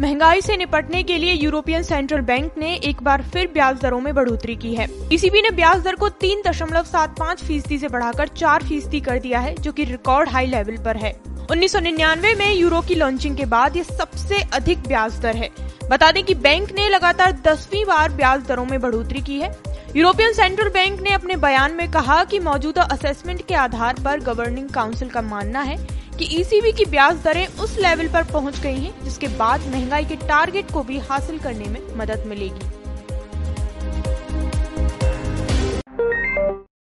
महँगाई से निपटने के लिए यूरोपियन सेंट्रल बैंक ने एक बार फिर ब्याज दरों में बढ़ोतरी की है। ईसीबी ने ब्याज दर को तीन दशमलव सात पाँच फ़ीसदी ऐसी बढ़ाकर चार फ़ीसदी कर दिया है, जो कि रिकॉर्ड हाई लेवल पर है। 1999 में यूरो की लॉन्चिंग के बाद ये सबसे अधिक ब्याज दर है। बता दें कि बैंक ने लगातार दसवीं बार ब्याज दरों में बढ़ोतरी की है। यूरोपियन सेंट्रल बैंक ने अपने बयान में कहा कि मौजूदा असेसमेंट के आधार पर गवर्निंग काउंसिल का मानना है कि ईसीबी की ब्याज दरें उस लेवल पर पहुँच गई हैं, जिसके बाद महँगाई के टारगेट को भी हासिल करने में मदद मिलेगी।